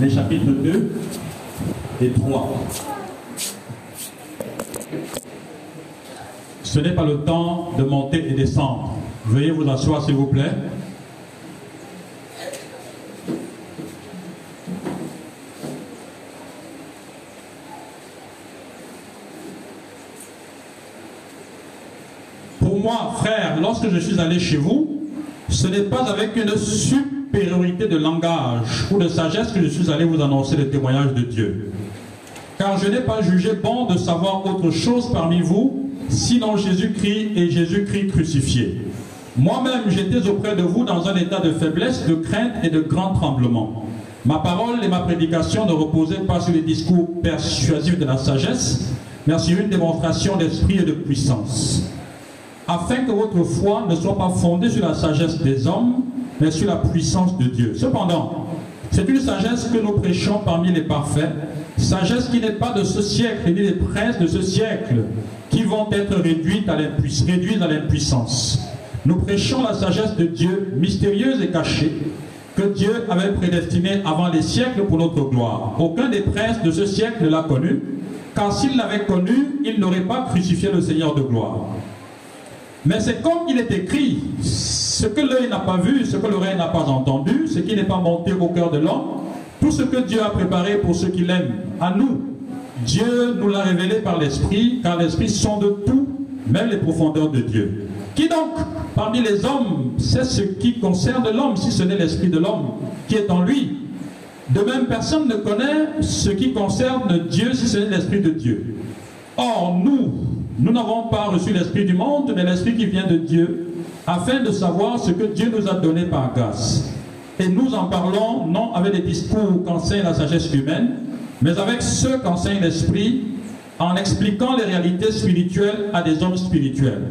les chapitres 2 et 3. Ce n'est pas le temps de monter et descendre. Veuillez vous asseoir, s'il vous plaît. Pour moi, frère, lorsque je suis allé chez vous, ce n'est pas avec une de langage ou de sagesse que je suis allé vous annoncer le témoignage de Dieu. Car je n'ai pas jugé bon de savoir autre chose parmi vous, sinon Jésus-Christ et Jésus-Christ crucifié. Moi-même, j'étais auprès de vous dans un état de faiblesse, de crainte et de grand tremblement. Ma parole et ma prédication ne reposaient pas sur les discours persuasifs de la sagesse, mais sur une démonstration d'esprit et de puissance afin que votre foi ne soit pas fondée sur la sagesse des hommes, mais sur la puissance de Dieu. Cependant, c'est une sagesse que nous prêchons parmi les parfaits, sagesse qui n'est pas de ce siècle, ni des princes de ce siècle, qui vont être réduites à l'impuissance. Nous prêchons la sagesse de Dieu, mystérieuse et cachée, que Dieu avait prédestinée avant les siècles pour notre gloire. Aucun des princes de ce siècle ne l'a connue, car s'il l'avait connue, il n'aurait pas crucifié le Seigneur de gloire. Mais c'est comme il est écrit, ce que l'œil n'a pas vu, ce que l'oreille n'a pas entendu, ce qui n'est pas monté au cœur de l'homme, tout ce que Dieu a préparé pour ceux qui l'aiment, à nous. Dieu nous l'a révélé par l'Esprit, car l'Esprit sonde tout, même les profondeurs de Dieu. Qui donc, parmi les hommes, sait ce qui concerne l'homme, si ce n'est l'Esprit de l'homme qui est en lui? De même, personne ne connaît ce qui concerne Dieu, si ce n'est l'Esprit de Dieu. Or, nous, nous n'avons pas reçu l'Esprit du monde, mais l'Esprit qui vient de Dieu, afin de savoir ce que Dieu nous a donné par grâce. Et nous en parlons non avec les discours qu'enseigne la sagesse humaine, mais avec ceux qu'enseigne l'Esprit, en expliquant les réalités spirituelles à des hommes spirituels.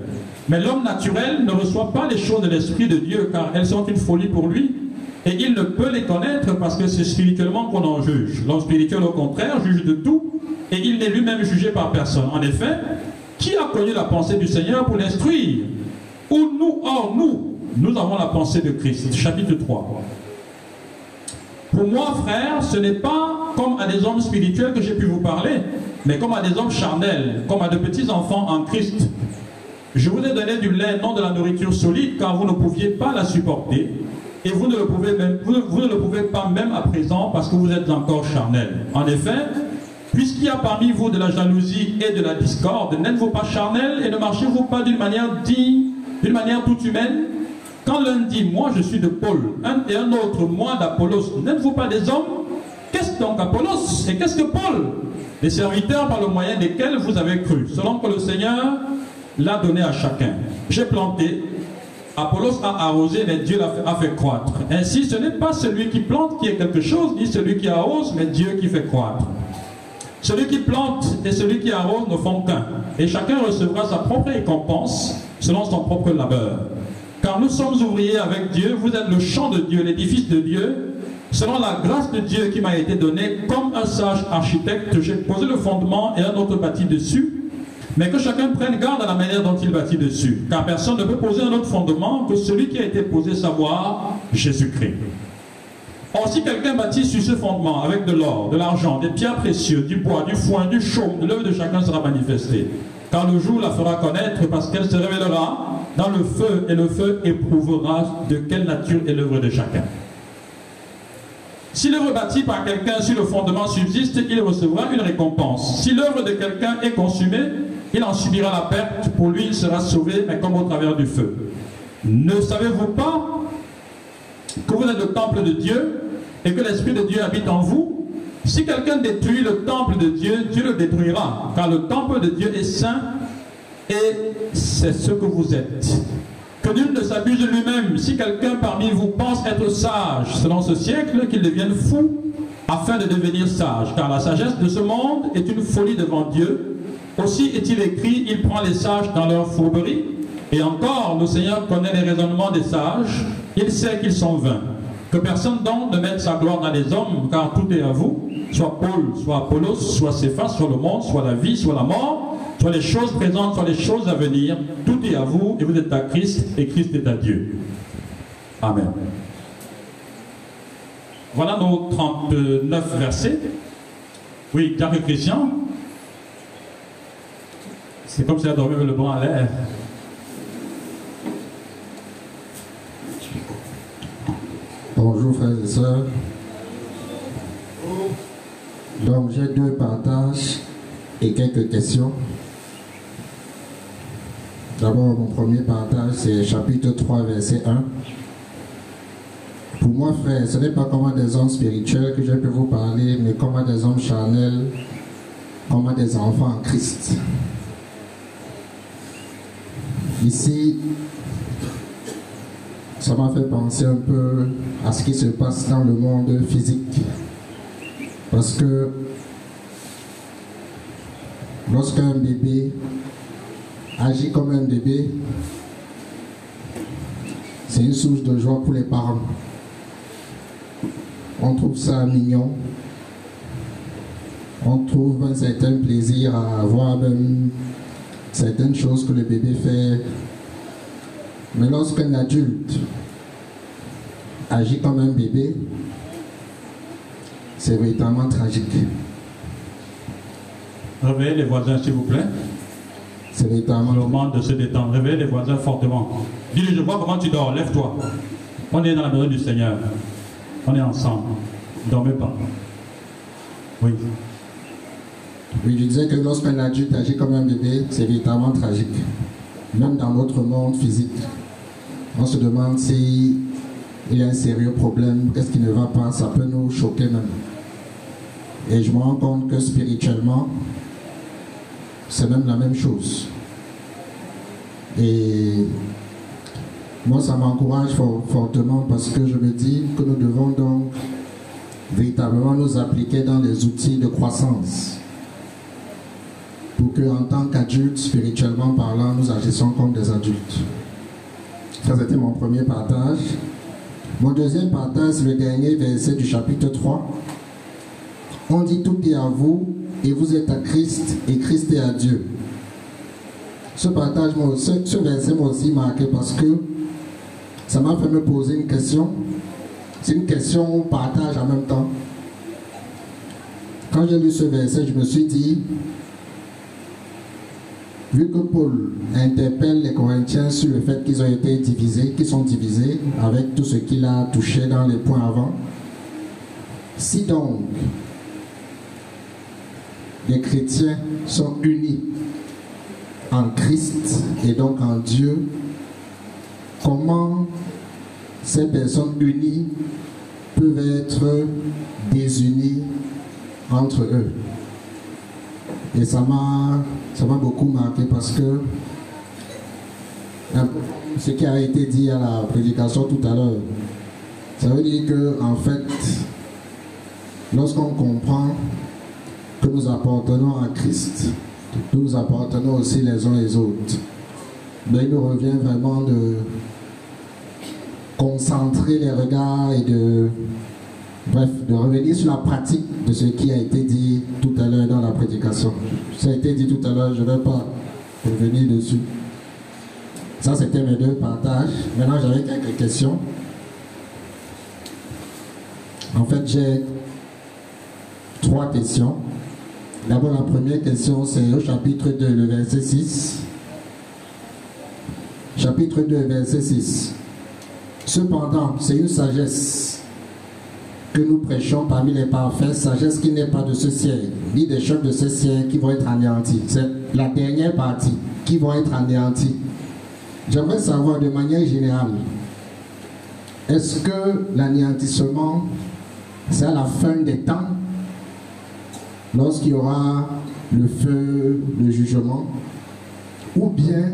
Mais l'homme naturel ne reçoit pas les choses de l'Esprit de Dieu, car elles sont une folie pour lui, et il ne peut les connaître parce que c'est spirituellement qu'on en juge. L'homme spirituel, au contraire, juge de tout, et il n'est lui-même jugé par personne. En effet, qui a connu la pensée du Seigneur pour l'instruire Ou nous, or nous, nous avons la pensée de Christ. Chapitre 3. Pour moi, frère, ce n'est pas comme à des hommes spirituels que j'ai pu vous parler, mais comme à des hommes charnels, comme à de petits enfants en Christ. Je vous ai donné du lait, non de la nourriture solide, car vous ne pouviez pas la supporter. Et vous ne le pouvez, même, vous, vous ne le pouvez pas même à présent parce que vous êtes encore charnel. En effet, Puisqu'il y a parmi vous de la jalousie et de la discorde, n'êtes-vous pas charnel et ne marchez-vous pas d'une manière digne, d'une manière toute humaine? Quand l'un dit moi je suis de Paul, un et un autre moi d'Apollos, n'êtes-vous pas des hommes? Qu'est-ce donc Apollos et qu'est-ce que Paul? Les serviteurs par le moyen desquels vous avez cru, selon que le Seigneur l'a donné à chacun. J'ai planté, Apollos a arrosé, mais Dieu l'a fait, croître. Ainsi, ce n'est pas celui qui plante qui est quelque chose, ni celui qui arrose, mais Dieu qui fait croître. Celui qui plante et celui qui arrose ne font qu'un, et chacun recevra sa propre récompense selon son propre labeur. Car nous sommes ouvriers avec Dieu, vous êtes le champ de Dieu, l'édifice de Dieu. Selon la grâce de Dieu qui m'a été donnée, comme un sage architecte, j'ai posé le fondement et un autre bâti dessus, mais que chacun prenne garde à la manière dont il bâtit dessus, car personne ne peut poser un autre fondement que celui qui a été posé, savoir Jésus-Christ. Or, si quelqu'un bâtit sur ce fondement avec de l'or, de l'argent, des pierres précieuses, du bois, du foin, du chaume, l'œuvre de chacun sera manifestée. Car le jour la fera connaître parce qu'elle se révélera dans le feu et le feu éprouvera de quelle nature est l'œuvre de chacun. Si l'œuvre bâtie par quelqu'un sur le fondement subsiste, il recevra une récompense. Si l'œuvre de quelqu'un est consumée, il en subira la perte. Pour lui, il sera sauvé, mais comme au travers du feu. Ne savez-vous pas que vous êtes le temple de Dieu et que l'Esprit de Dieu habite en vous, si quelqu'un détruit le temple de Dieu, Dieu le détruira, car le temple de Dieu est saint et c'est ce que vous êtes. Que nul ne s'abuse lui-même. Si quelqu'un parmi vous pense être sage selon ce siècle, qu'il devienne fou afin de devenir sage, car la sagesse de ce monde est une folie devant Dieu. Aussi est-il écrit, il prend les sages dans leur fourberie. Et encore, le Seigneur connaît les raisonnements des sages, il sait qu'ils sont vains. Que personne donc ne mette sa gloire dans les hommes, car tout est à vous, soit Paul, soit Apollos, soit Céphas, soit le monde, soit la vie, soit la mort, soit les choses présentes, soit les choses à venir. Tout est à vous, et vous êtes à Christ, et Christ est à Dieu. Amen. Voilà nos 39 versets. Oui, Jacques Christian. C'est comme si elle dormait le bras à l'air. Bonjour frères et sœurs. Donc j'ai deux partages et quelques questions. D'abord, mon premier partage, c'est chapitre 3, verset 1. Pour moi, frère, ce n'est pas comme des hommes spirituels que je peux vous parler, mais comme des hommes charnels, comme des enfants en Christ. Ici, ça m'a fait penser un peu à ce qui se passe dans le monde physique. Parce que lorsqu'un bébé agit comme un bébé, c'est une source de joie pour les parents. On trouve ça mignon. On trouve un certain plaisir à voir certaines choses que le bébé fait. Mais lorsqu'un adulte agit comme un bébé, c'est véritablement tragique. Réveillez les voisins, s'il vous plaît. C'est véritablement Le moment de se détendre. Réveillez les voisins fortement. Dis-lui, je vois comment tu dors. Lève-toi. On est dans la maison du Seigneur. On est ensemble. Ne dormez pas. Oui. Oui, je disais que lorsqu'un adulte agit comme un bébé, c'est véritablement tragique. Même dans notre monde physique, on se demande si il y a un sérieux problème, qu'est-ce qui ne va pas, ça peut nous choquer même. Et je me rends compte que spirituellement, c'est même la même chose. Et moi, ça m'encourage for- fortement parce que je me dis que nous devons donc véritablement nous appliquer dans les outils de croissance pour que, en tant qu'adultes, spirituellement parlant, nous agissions comme des adultes. Ça, c'était mon premier partage. Mon deuxième partage, c'est le dernier verset du chapitre 3. On dit tout est à vous et vous êtes à Christ et Christ est à Dieu. Ce partage, ce verset m'a aussi marqué parce que ça m'a fait me poser une question. C'est une question partage en même temps. Quand j'ai lu ce verset, je me suis dit, vu que Paul interpelle les Corinthiens sur le fait qu'ils ont été divisés, qu'ils sont divisés avec tout ce qu'il a touché dans les points avant, si donc les chrétiens sont unis en Christ et donc en Dieu, comment ces personnes unies peuvent être désunies entre eux? Et ça m'a ça m'a beaucoup marqué parce que peu ce qui a été dit à la prédication tout à l'heure, ça veut dire que en fait, lorsqu'on comprend que nous appartenons à Christ, que nous appartenons aussi les uns les autres, ben, il nous revient vraiment de concentrer les regards et de Bref, de revenir sur la pratique de ce qui a été dit tout à l'heure dans la prédication. Ça a été dit tout à l'heure, je ne vais pas revenir dessus. Ça, c'était mes deux partages. Maintenant, j'avais quelques questions. En fait, j'ai trois questions. D'abord, la première question, c'est au chapitre 2, le verset 6. Chapitre 2, verset 6. Cependant, c'est une sagesse que nous prêchons parmi les parfaits, sagesse qui n'est pas de ce siècle, ni des choses de ce siècle qui vont être anéanties. C'est la dernière partie qui vont être anéanties. J'aimerais savoir de manière générale, est-ce que l'anéantissement, c'est à la fin des temps, lorsqu'il y aura le feu, le jugement, ou bien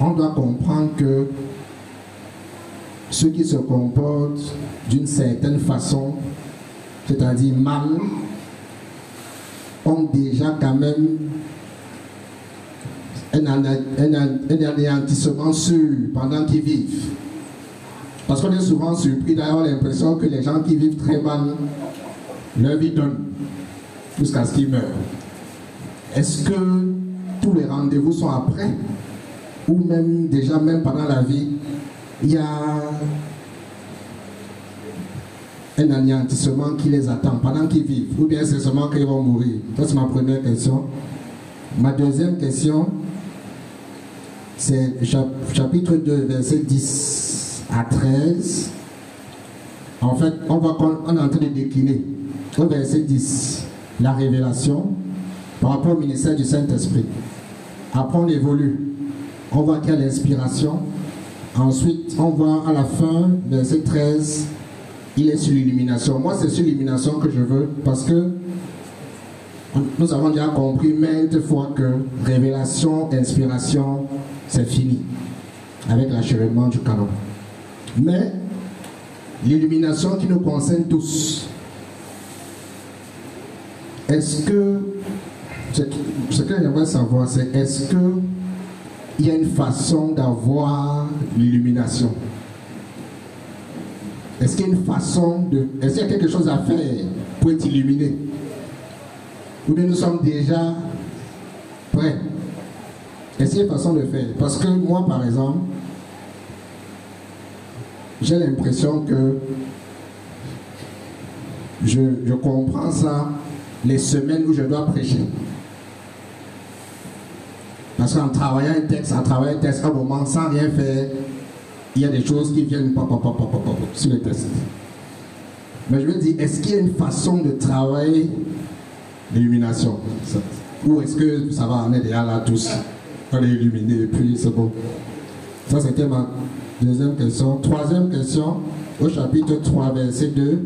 on doit comprendre que ceux qui se comportent d'une certaine façon, c'est-à-dire mal, ont déjà quand même un, anéantissement sûr pendant qu'ils vivent. Parce qu'on est souvent surpris d'avoir l'impression que les gens qui vivent très mal, leur vie donne jusqu'à ce qu'ils meurent. Est-ce que tous les rendez-vous sont après? Ou même déjà même pendant la vie il y a un anéantissement qui les attend pendant qu'ils vivent, ou bien c'est seulement qu'ils vont mourir Ça, c'est ma première question. Ma deuxième question, c'est chapitre 2, verset 10 à 13. En fait, on, va, on est en train de décliner au verset 10 la révélation par rapport au ministère du Saint-Esprit. Après, on évolue. On voit qu'il y a l'inspiration. Ensuite, on voit à la fin, verset 13, il est sur l'illumination. Moi, c'est sur l'illumination que je veux parce que nous avons déjà compris maintes fois que révélation, inspiration, c'est fini avec l'achèvement du canon. Mais l'illumination qui nous concerne tous, est-ce que, ce que j'aimerais savoir, c'est est-ce qu'il y a une façon d'avoir l'illumination Est-ce qu'il y a une façon de. Est-ce qu'il y a quelque chose à faire pour être illuminé? Ou bien nous sommes déjà prêts? Est-ce qu'il y a une façon de faire? Parce que moi, par exemple, j'ai l'impression que je, je comprends ça les semaines où je dois prêcher. Parce qu'en travaillant un texte, en travaillant un texte, à un moment, sans rien faire, il y a des choses qui viennent sur le texte. Mais je veux dire, est-ce qu'il y a une façon de travailler l'illumination? Ou est-ce que ça va, en est déjà là tous On est illuminé et puis c'est bon? Ça, c'était ma deuxième question. Troisième question, au chapitre 3, verset 2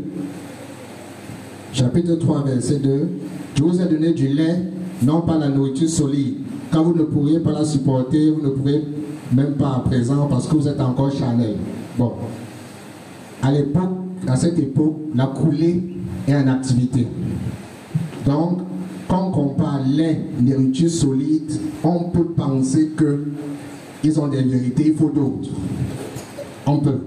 chapitre 3, verset 2, je vous ai donné du lait, non pas la nourriture solide. Quand vous ne pourriez pas la supporter, vous ne pouvez même pas à présent parce que vous êtes encore charnel. Bon. À l'époque, à cette époque, la coulée est en activité. Donc, quand on compare lait, nourriture solide, on peut penser que ils ont des vérités, il faut d'autres. On peut.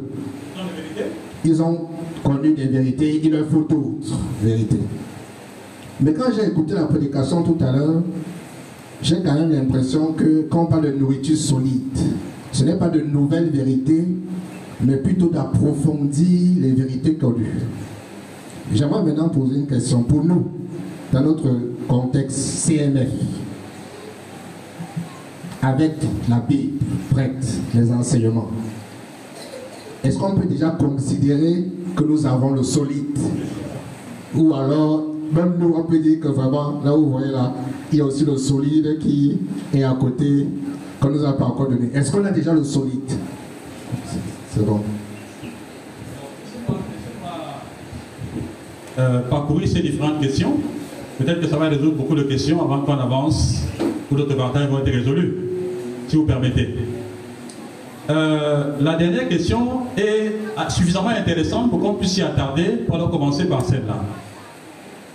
Ils ont connu des vérités, il leur faut d'autres vérités. Mais quand j'ai écouté la prédication tout à l'heure, j'ai quand même l'impression que quand on parle de nourriture solide, ce n'est pas de nouvelles vérités, mais plutôt d'approfondir les vérités connues. J'aimerais maintenant poser une question pour nous, dans notre contexte CMF, avec la Bible prête, les enseignements. Est-ce qu'on peut déjà considérer que nous avons le solide. Ou alors, même nous, on peut dire que vraiment, là où vous voyez là, il y a aussi le solide qui est à côté, qu'on nous a pas encore donné. Est-ce qu'on a déjà le solide? C'est bon. Euh, parcourir ces différentes questions. Peut-être que ça va résoudre beaucoup de questions avant qu'on avance ou d'autres batailles vont être résolues, si vous permettez. Euh, la dernière question est suffisamment intéressante pour qu'on puisse y attarder. Pour commencer par celle-là.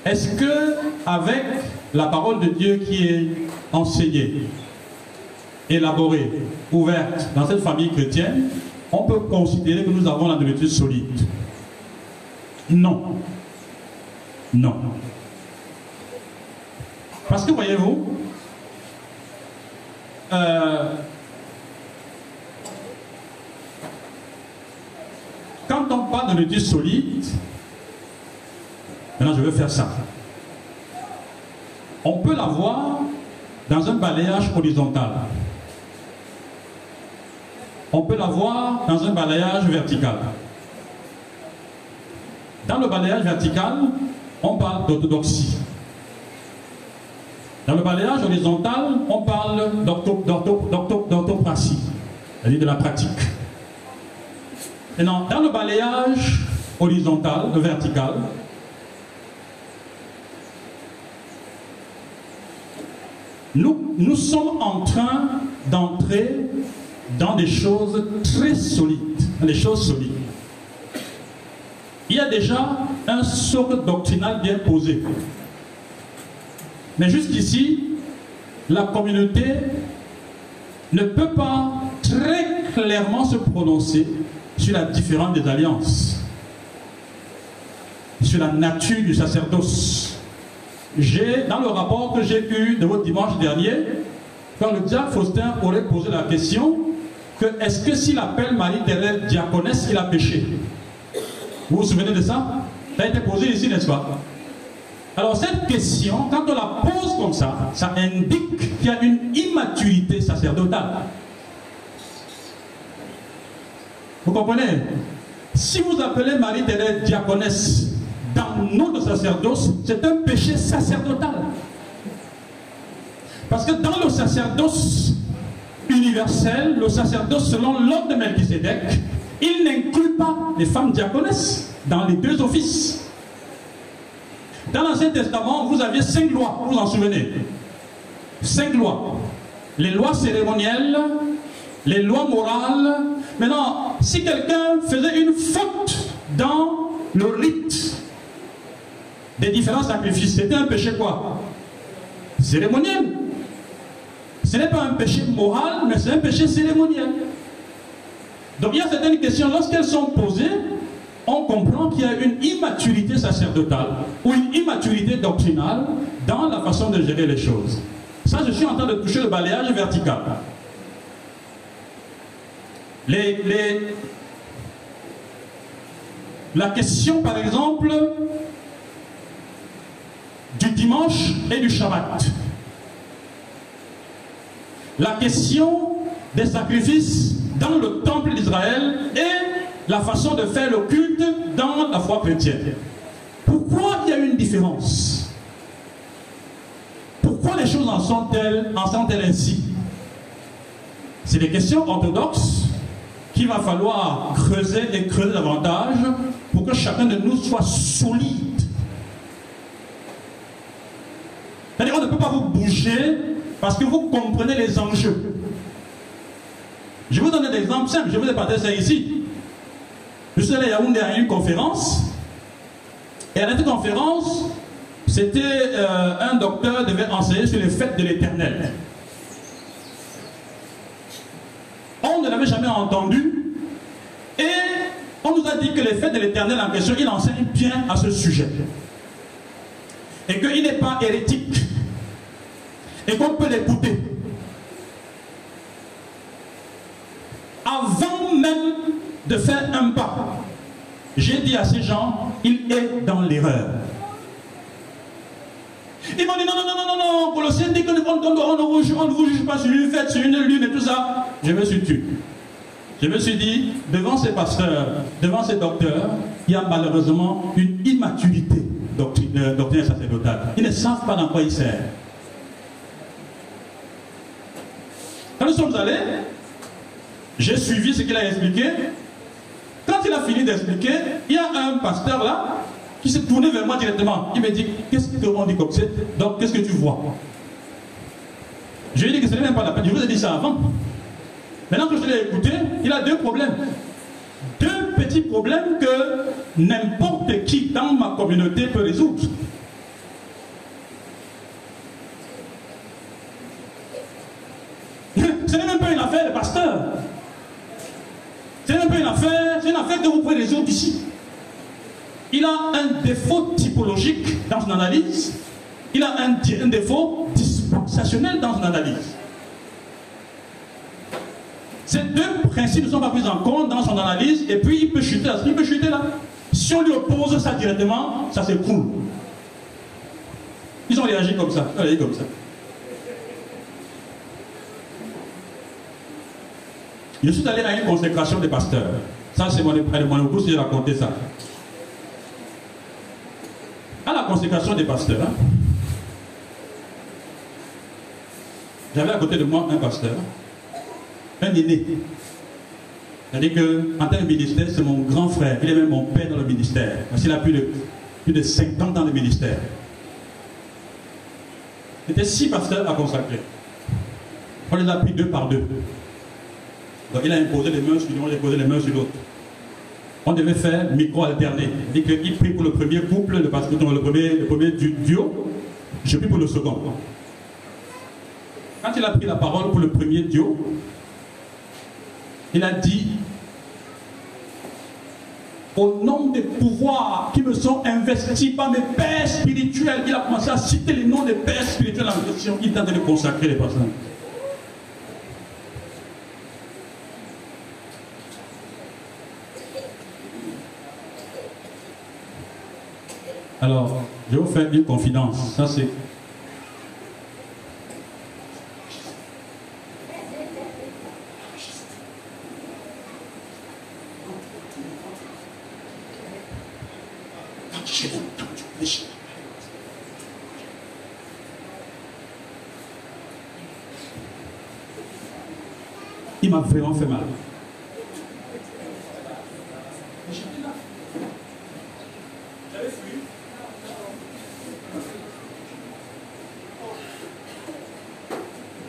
Est-ce que, avec la parole de Dieu qui est enseignée, élaborée, ouverte dans cette famille chrétienne, on peut considérer que nous avons la nourriture solide? Non. Non. Parce que voyez-vous, euh, Quand on parle de nourriture solide, maintenant je vais faire ça. On peut l'avoir dans un balayage horizontal. On peut l'avoir dans un balayage vertical. Dans le balayage vertical, on parle d'orthodoxie. Dans le balayage horizontal, on parle d'orthopraxie, c'est-à-dire de la pratique. Maintenant, dans le balayage horizontal, le vertical, nous, nous sommes en train d'entrer dans des choses très solides, des choses solides. Il y a déjà un socle doctrinal bien posé. Mais jusqu'ici, la communauté ne peut pas très clairement se prononcer sur la différence des alliances, sur la nature du sacerdoce. J'ai, dans le rapport que j'ai eu de votre dimanche dernier, quand le diable Faustin aurait posé la question que est-ce que s'il appelle Marie-Thérèse diaconesse, il a péché? Vous vous souvenez de ça? Ça a été posé ici, n'est-ce pas? Alors cette question, quand on la pose comme ça, ça indique qu'il y a une immaturité sacerdotale. Vous comprenez? Si vous appelez Marie-Thérèse diaconesse dans notre sacerdoce, c'est un péché sacerdotal. Parce que dans le sacerdoce universel, le sacerdoce selon l'ordre de Melchizedek, il n'inclut pas les femmes diaconesses dans les deux offices. Dans l'Ancien Testament, vous aviez cinq lois, vous vous en souvenez? Cinq lois. Les lois cérémonielles, les lois morales. Maintenant, si quelqu'un faisait une faute dans le rite des différents sacrifices, c'était un péché quoi? Cérémoniel. Ce n'est pas un péché moral, mais c'est un péché cérémoniel. Donc il y a certaines questions, lorsqu'elles sont posées, on comprend qu'il y a une immaturité sacerdotale ou une immaturité doctrinale dans la façon de gérer les choses. Ça, je suis en train de toucher le balayage vertical. La question, par exemple, dimanche et du Shabbat la question des sacrifices dans le temple d'Israël et la façon de faire le culte dans la foi chrétienne. Pourquoi il y a une différence? Pourquoi les choses en sont-elles sont ainsi? C'est des questions orthodoxes qu'il va falloir creuser et creuser davantage pour que chacun de nous soit solide. C'est-à-dire qu'on ne peut pas vous bouger parce que vous comprenez les enjeux. Je vous donner des exemples simples. Je vous ai partagé ça ici. Je suis allé à Yaoundé à une conférence. Et à cette conférence, c'était euh, un docteur devait enseigner sur les fêtes de l'éternel. On ne l'avait jamais entendu. Et on nous a dit que les fêtes de l'éternel en question, il enseigne bien à ce sujet. Et qu'il n'est pas hérétique et qu'on peut l'écouter. Avant même de faire un pas, j'ai dit à ces gens, il est dans l'erreur. Ils m'ont dit non, non, non, non, non, non, Colossiens dit qu'on ne vous juge pas sur une fête, sur une lune et tout ça. Je me suis tué. Je me suis dit, devant ces pasteurs, devant ces docteurs, il y a malheureusement une immaturité doctrine, euh, doctrine sacerdotale. Ils ne savent pas dans quoi ils servent. Quand nous sommes allés, j'ai suivi ce qu'il a expliqué. Quand il a fini d'expliquer, il y a un pasteur là qui s'est tourné vers moi directement. Il m'a dit Qu'est-ce qu'on dit comme ça? Donc, qu'est-ce que tu vois? Je lui ai dit que ce n'est même pas la peine. Je vous ai dit ça avant. Maintenant que je l'ai écouté, il a deux problèmes. Deux petits problèmes que n'importe qui dans ma communauté peut résoudre. Ce n'est même pas une affaire de pasteur. Ce n'est même pas une affaire, c'est une affaire que vous pouvez résoudre ici. Il a un défaut typologique dans son analyse. Il a un, un défaut dispensationnel dans son analyse. Ces deux principes ne sont pas pris en compte dans son analyse et puis il peut chuter là. Il peut chuter là. Si on lui oppose ça directement, ça s'écroule. Ils ont réagi comme ça. Réagi comme ça. Je suis allé à une consécration des pasteurs. Ça, c'est mon épouse qui a raconté ça. À la consécration des pasteurs, hein, j'avais à côté de moi un pasteur, un aîné. C'est-à-dire qu'en tant que ministère, c'est mon grand frère. Il est même mon père dans le ministère. Parce qu'il a plus de, plus de 50 ans de ministère. C'était six pasteurs à consacrer. On les a pris deux par deux. Donc il a imposé les mains sur l'un, il a imposé les mains sur l'autre. On devait faire micro alterné. Il dit qu'il prie pour le premier couple, le, le premier, le premier duo, je prie pour le second. Quand il a pris la parole pour le premier duo, il a dit au nom des pouvoirs qui me sont investis par mes pères spirituels, il a commencé à citer les noms des pères spirituels en question. Il tentait de consacrer les personnes. Alors, je vais vous faire une confidence. Ça, c'est fait mal.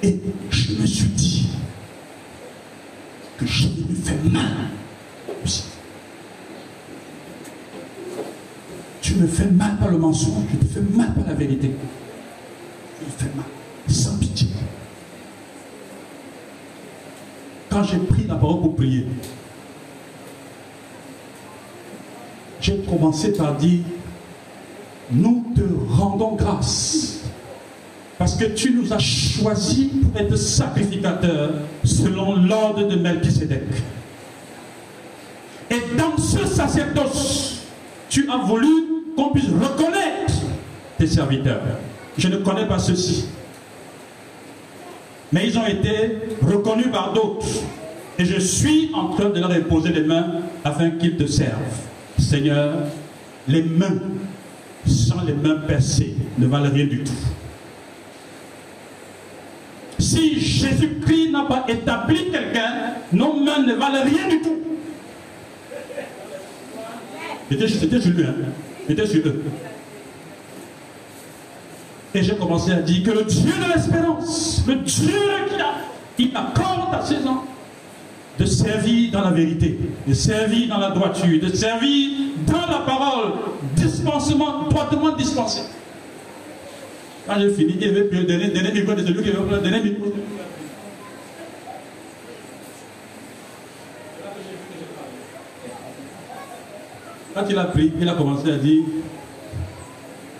Et je me suis dit que je me fais mal aussi. Tu me fais mal par le mensonge, tu me fais mal par la vérité. Tu me fais mal, sans pitié. Quand j'ai pris la parole pour prier, j'ai commencé par dire, nous te rendons grâce parce que tu nous as choisis pour être sacrificateurs selon l'ordre de Melchizedek. Et dans ce sacerdoce, tu as voulu qu'on puisse reconnaître tes serviteurs. Je ne connais pas ceux-ci. Mais ils ont été reconnus par d'autres. Et je suis en train de leur imposer les mains afin qu'ils te servent. Seigneur, les mains sans les mains percées ne valent rien du tout. Si Jésus-Christ n'a pas établi quelqu'un, nos mains ne valent rien du tout. J'étais sur lui, hein. J'étais sur eux. Et j'ai commencé à dire que le Dieu de l'espérance, le Dieu qui a, il accorde à ses ans de servir dans la vérité, de servir dans la droiture, de servir dans la parole, dispensement, droitement dispensé. Quand j'ai fini, il veut plus donner, donner micro de celui qui veut donner micro. Quand il a pris, il a commencé à dire,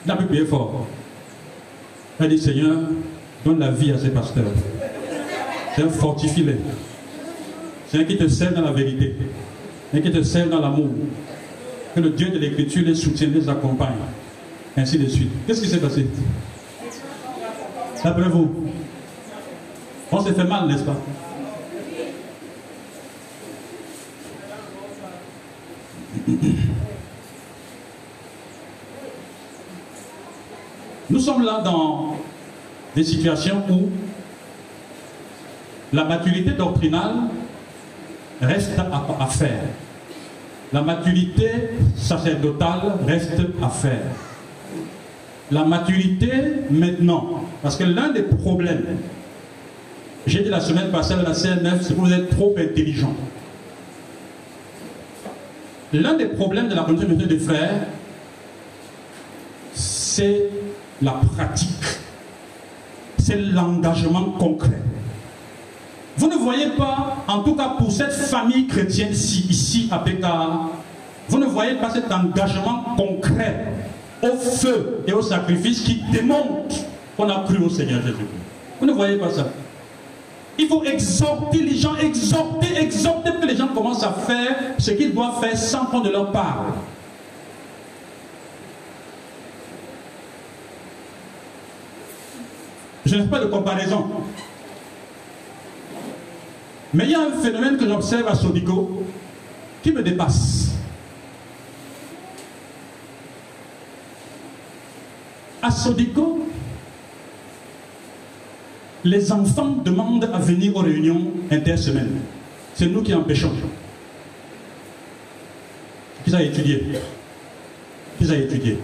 il n'a plus prié fort. Il a dit, Seigneur, donne la vie à ces pasteurs. C'est un fortifie-les. C'est un qui te sert dans la vérité. Un qui te sert dans l'amour. Que le Dieu de l'écriture les soutienne, les accompagne. Ainsi de suite. Qu'est-ce qui s'est passé? D'après vous On s'est fait mal, n'est-ce pas? Nous sommes là dans des situations où la maturité doctrinale reste à, faire. La maturité sacerdotale reste à faire. La maturité maintenant, parce que l'un des problèmes, j'ai dit la semaine passée à la CNF, c'est que vous êtes trop intelligent. L'un des problèmes de la communauté des frères, c'est la pratique, c'est l'engagement concret. Vous ne voyez pas, en tout cas pour cette famille chrétienne ici, à Pékin, vous ne voyez pas cet engagement concret au feu et au sacrifice qui démontre qu'on a cru au Seigneur Jésus. Vous ne voyez pas ça. Il faut exhorter les gens, exhorter, exhorter que les gens commencent à faire ce qu'ils doivent faire sans qu'on ne leur parle. Je n'ai pas de comparaison. Mais il y a un phénomène que j'observe à Sodico qui me dépasse. À Sodico, les enfants demandent à venir aux réunions intersemaines. C'est nous qui empêchons. Qui a étudié? Qui a étudié?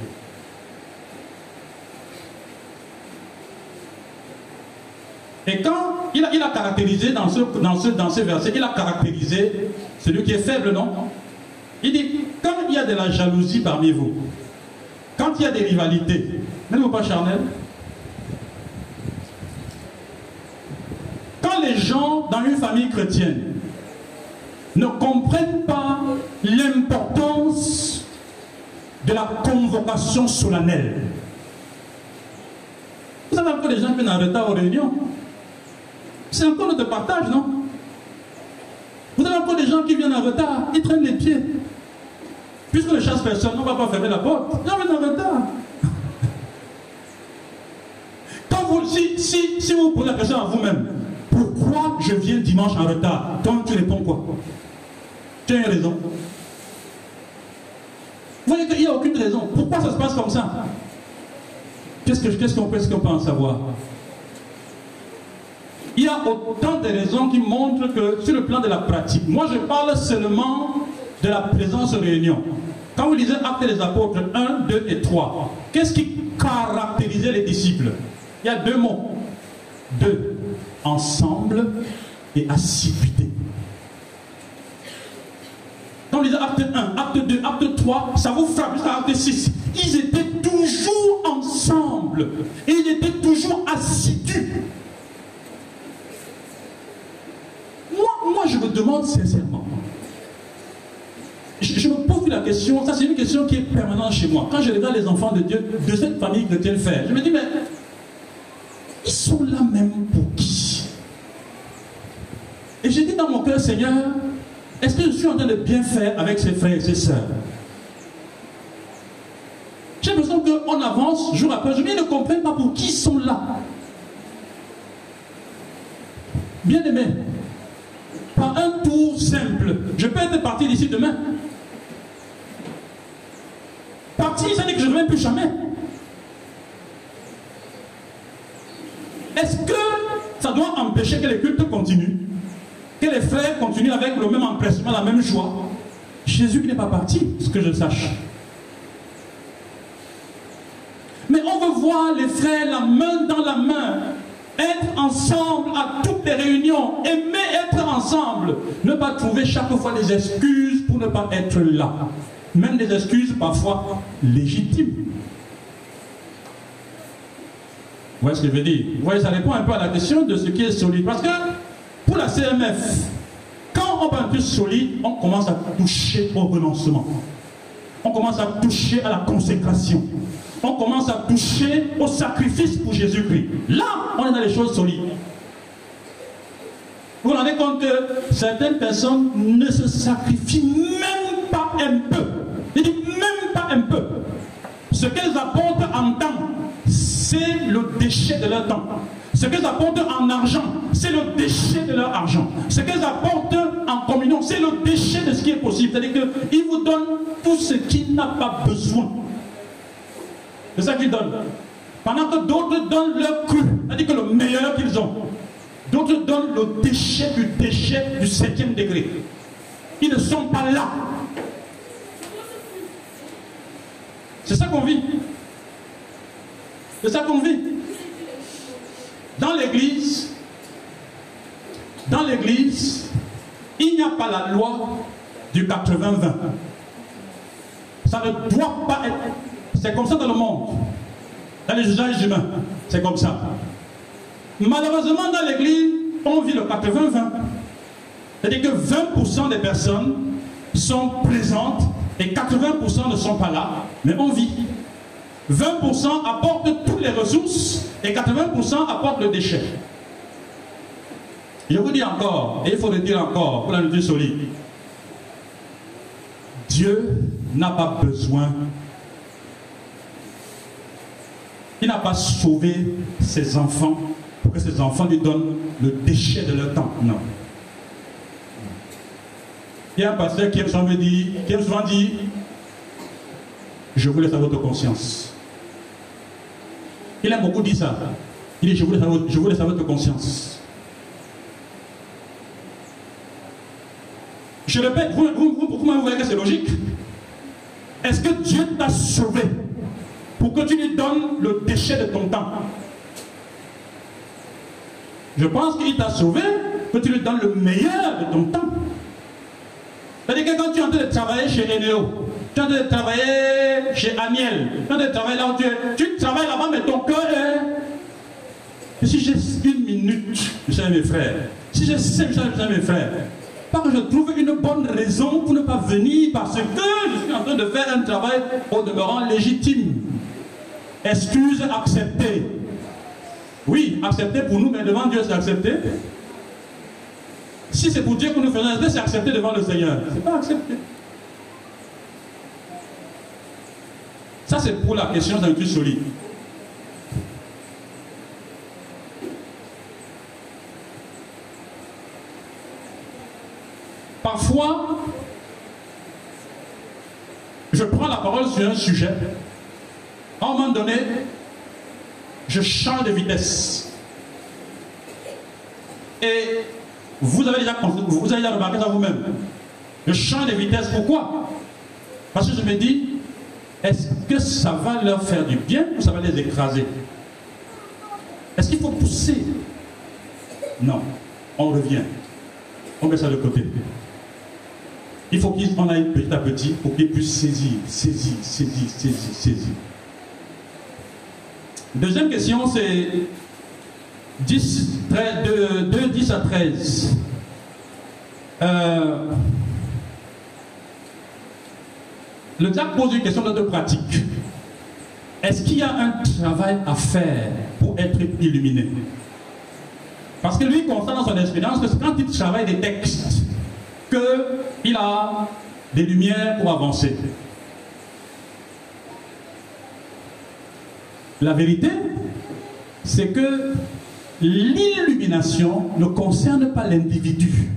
Et quand il a, caractérisé dans ce, dans, ce, dans ce verset, il a caractérisé celui qui est faible, non? Il dit, quand il y a de la jalousie parmi vous, quand il y a des rivalités, n'êtes-vous pas charnel? Quand les gens dans une famille chrétienne ne comprennent pas l'importance de la convocation solennelle, vous avez encore des gens qui viennent en retard aux réunions. C'est encore notre partage, non Vous avez encore des gens qui viennent en retard, ils traînent les pieds. Puisque ne chasse personne, on ne va pas fermer la porte. Non, mais en retard. Quand vous, si, si, si vous posez la question à vous-même, pourquoi je viens dimanche en retard Toi, tu réponds quoi Tu as une raison. Vous voyez qu'il n'y a aucune raison. Pourquoi ça se passe comme ça Qu'est-ce qu'on qu peut en savoir Il y a autant de raisons qui montrent que sur le plan de la pratique, moi je parle seulement de la présence en réunion. Quand vous lisez Actes des Apôtres 1, 2 et 3, qu'est-ce qui caractérisait les disciples? Il y a deux mots. Deux. Ensemble et assiduité. Quand vous lisez Acte 1, Acte 2, Acte 3, ça vous frappe jusqu'à Acte 6. Ils étaient toujours ensemble. Et ils étaient toujours assidus. Moi, moi, je me demande sincèrement, je, me pose la question, ça c'est une question qui est permanente chez moi. Quand je regarde les enfants de Dieu, de cette famille que Dieu fait, je me dis, mais ils sont là même pour qui? Et j'ai dit dans mon cœur, Seigneur, est-ce que je suis en train de bien faire avec ses frères et ses sœurs? J'ai l'impression qu'on avance jour après jour, mais ils ne comprennent pas pour qui ils sont là. Bien aimé, par un tour simple, je peux être parti d'ici demain. Parti, ça dit que je ne reviens plus jamais. Est-ce que ça doit empêcher que les cultes continuent Que les frères continuent avec le même empressement, la même joie? Jésus n'est pas parti, ce que je sache. Mais on veut voir les frères la main dans la main, être ensemble à toutes les réunions, aimer être ensemble, ne pas trouver chaque fois des excuses pour ne pas être là même des excuses parfois légitimes. Vous voyez ce que je veux dire? Vous voyez, ça répond un peu à la question de ce qui est solide. Parce que pour la CMF, quand on va plus solide, on commence à toucher au renoncement. On commence à toucher à la consécration. On commence à toucher au sacrifice pour Jésus-Christ. Là, on est dans les choses solides. Vous vous rendez compte que certaines personnes ne se sacrifient même pas un peu il dit même pas un peu. Ce qu'elles apportent en temps, c'est le déchet de leur temps. Ce qu'elles apportent en argent, c'est le déchet de leur argent. Ce qu'elles apportent en communion, c'est le déchet de ce qui est possible. C'est-à-dire qu'ils vous donnent tout ce qu'il n'a pas besoin. C'est ça qu'ils donnent. Pendant que d'autres donnent leur cru, c'est-à-dire que le meilleur qu'ils ont. D'autres donnent le déchet du déchet du septième degré. Ils ne sont pas là C'est ça qu'on vit. C'est ça qu'on vit. Dans l'église, dans l'église, il n'y a pas la loi du 80-20. Ça ne doit pas être. C'est comme ça dans le monde. Dans les usages humains, c'est comme ça. Malheureusement, dans l'église, on vit le 80-20. C'est-à-dire que 20% des personnes sont présentes et 80% ne sont pas là, mais on vit. 20% apportent toutes les ressources et 80% apportent le déchet. Je vous dis encore, et il faut le dire encore pour la nourriture solide. Dieu n'a pas besoin, il n'a pas sauvé ses enfants pour que ses enfants lui donnent le déchet de leur temps. Non. Il y a un pasteur qui aime souvent dire, qui souvent dire Je vous laisse à votre conscience. Il a beaucoup dit ça. Il dit Je vous laisse à votre, je vous laisse à votre conscience. Je répète, vous, vous, vous, vous voyez que c'est logique Est-ce que Dieu t'a sauvé pour que tu lui donnes le déchet de ton temps Je pense qu'il t'a sauvé que tu lui donnes le meilleur de ton temps. C'est-à-dire que quand tu es en train de travailler chez Eneo, tu es en train de travailler chez Amiel, tu es en train de travailler là où tu es, tu travailles là-bas, mais ton cœur est. Et si j'ai une minute, je mes frères, si j'ai cinq minutes, je mes frères, pas que je trouve une bonne raison pour ne pas venir parce que je suis en train de faire un travail au demeurant légitime. Excuse acceptée. Oui, accepté pour nous, mais devant Dieu, c'est accepté. Si c'est pour dire que nous faisons c'est accepté devant le Seigneur. Ce n'est pas accepté. Ça, c'est pour la question d'un solide. Parfois, je prends la parole sur un sujet. À un moment donné, je change de vitesse. Et vous avez déjà, vous avez déjà remarqué ça vous-même. Je change de vitesse. Pourquoi? Parce que je me dis, est-ce que ça va leur faire du bien ou ça va les écraser? Est-ce qu'il faut pousser? Non. On revient. On met ça de côté. Il faut qu'on aille petit à petit pour qu'ils puissent saisir, saisir, saisir, saisir, saisir. Deuxième question, c'est 10, 2, 10 à 13. Euh, le diable pose une question de pratique. Est-ce qu'il y a un travail à faire pour être illuminé? Parce que lui constate dans son expérience que quand il travaille des textes, qu'il a des lumières pour avancer. La vérité, c'est que l'illumination ne concerne pas l'individu.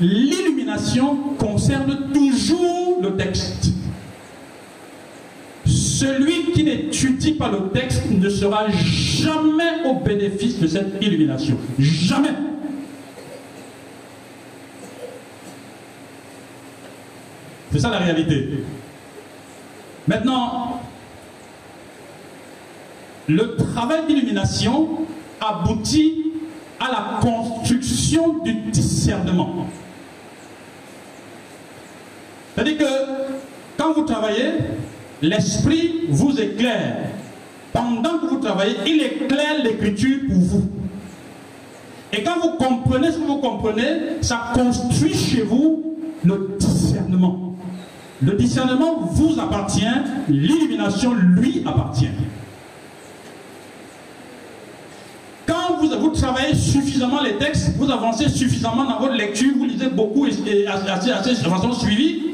L'illumination concerne toujours le texte. Celui qui n'étudie pas le texte ne sera jamais au bénéfice de cette illumination. Jamais. C'est ça la réalité. Maintenant, le travail d'illumination aboutit à la construction du discernement. C'est-à-dire que quand vous travaillez, l'esprit vous éclaire. Pendant que vous travaillez, il éclaire l'écriture pour vous. Et quand vous comprenez ce que vous comprenez, ça construit chez vous le discernement. Le discernement vous appartient, l'illumination lui appartient. Quand vous, travaillez suffisamment les textes, vous avancez suffisamment dans votre lecture, vous lisez beaucoup et, assez, assez, de façon suivie,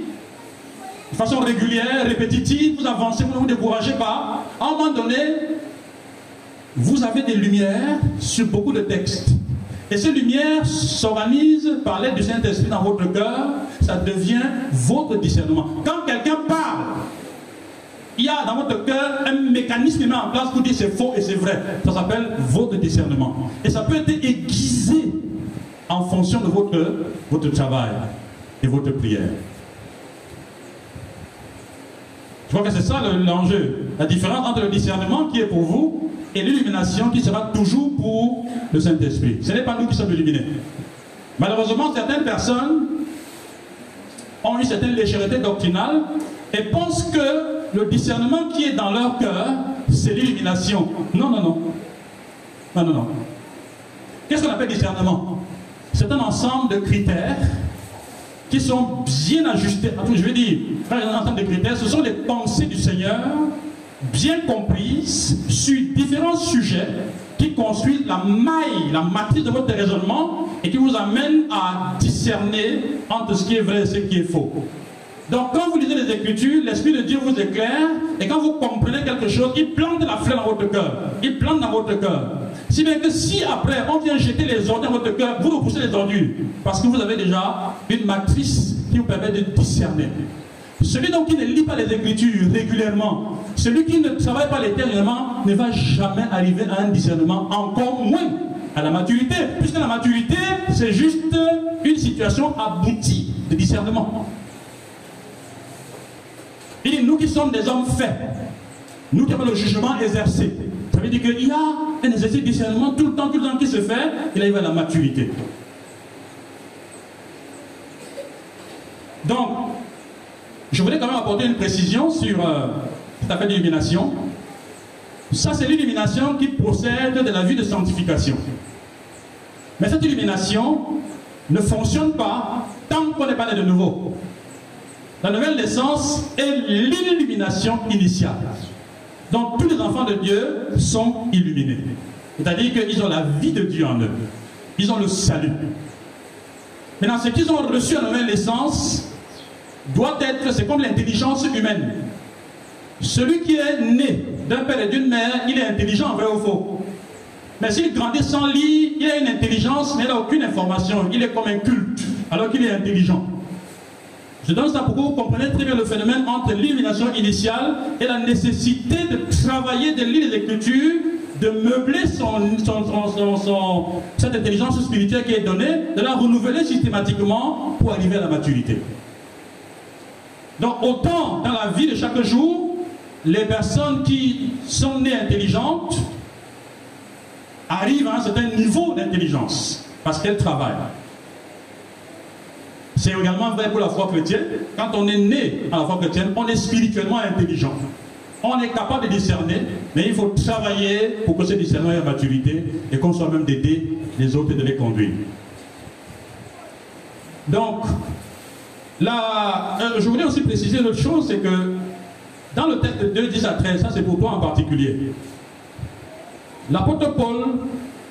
façon régulière, répétitive, vous avancez, vous ne vous découragez pas. À un moment donné, vous avez des lumières sur beaucoup de textes. Et ces lumières s'organisent par l'aide du Saint-Esprit dans votre cœur, ça devient votre discernement. Quand quelqu'un parle, il y a dans votre cœur un mécanisme mis en place pour dire c'est faux et c'est vrai. Ça s'appelle votre discernement. Et ça peut être aiguisé en fonction de votre, votre travail et votre prière. Je crois que c'est ça l'enjeu. La différence entre le discernement qui est pour vous et l'illumination qui sera toujours pour le Saint-Esprit. Ce n'est pas nous qui sommes illuminés. Malheureusement, certaines personnes ont une certaine légèreté doctrinale et pensent que le discernement qui est dans leur cœur, c'est l'illumination. Non, non, non. Non, non, non. Qu'est-ce qu'on appelle discernement? C'est un ensemble de critères qui sont bien ajustés. Je veux dire, un ensemble de critères, ce sont les pensées du Seigneur bien comprises sur différents sujets qui construisent la maille, la matrice de votre raisonnement et qui vous amènent à discerner entre ce qui est vrai et ce qui est faux. Donc quand vous lisez les Écritures, l'Esprit de Dieu vous éclaire et quand vous comprenez quelque chose, il plante la fleur dans votre cœur. Il plante dans votre cœur. Si bien que si après on vient jeter les ordures dans votre cœur, vous repoussez les ordures. Parce que vous avez déjà une matrice qui vous permet de discerner. Celui donc qui ne lit pas les Écritures régulièrement, celui qui ne travaille pas l'éternellement, ne va jamais arriver à un discernement, encore moins à la maturité. Puisque la maturité, c'est juste une situation aboutie de discernement. Il dit, nous qui sommes des hommes faits, nous qui avons le jugement exercé, ça veut dire qu'il y a un exercice de discernement tout le temps, tout le temps qui se fait, il arrive à la maturité. Donc, je voulais quand même apporter une précision sur euh, cette affaire d'illumination. Ça, c'est l'illumination qui procède de la vie de sanctification. Mais cette illumination ne fonctionne pas tant qu'on n'est pas né de nouveau. La nouvelle naissance est l'illumination initiale. Donc tous les enfants de Dieu sont illuminés. C'est-à-dire qu'ils ont la vie de Dieu en eux. Ils ont le salut. Maintenant, ce qu'ils ont reçu à nouvelle naissance doit être, c'est comme l'intelligence humaine. Celui qui est né d'un père et d'une mère, il est intelligent, vrai ou faux Mais s'il grandit sans lit, il a une intelligence, mais il n'a aucune information. Il est comme un culte, alors qu'il est intelligent. Je donne ça pour que vous compreniez très bien le phénomène entre l'illumination initiale et la nécessité de travailler, de lire les Écritures, de meubler son, cette intelligence spirituelle qui est donnée, de la renouveler systématiquement pour arriver à la maturité. Donc autant dans la vie de chaque jour, les personnes qui sont nées intelligentes arrivent à un certain niveau d'intelligence parce qu'elles travaillent. C'est également vrai pour la foi chrétienne. Quand on est né à la foi chrétienne, on est spirituellement intelligent. On est capable de discerner, mais il faut travailler pour que ce discernement ait maturité et qu'on soit même d'aider les autres et de les conduire. Donc, là, euh, je voulais aussi préciser une autre chose, c'est que dans le texte de 2, 10 à 13, ça c'est pour toi en particulier, l'apôtre Paul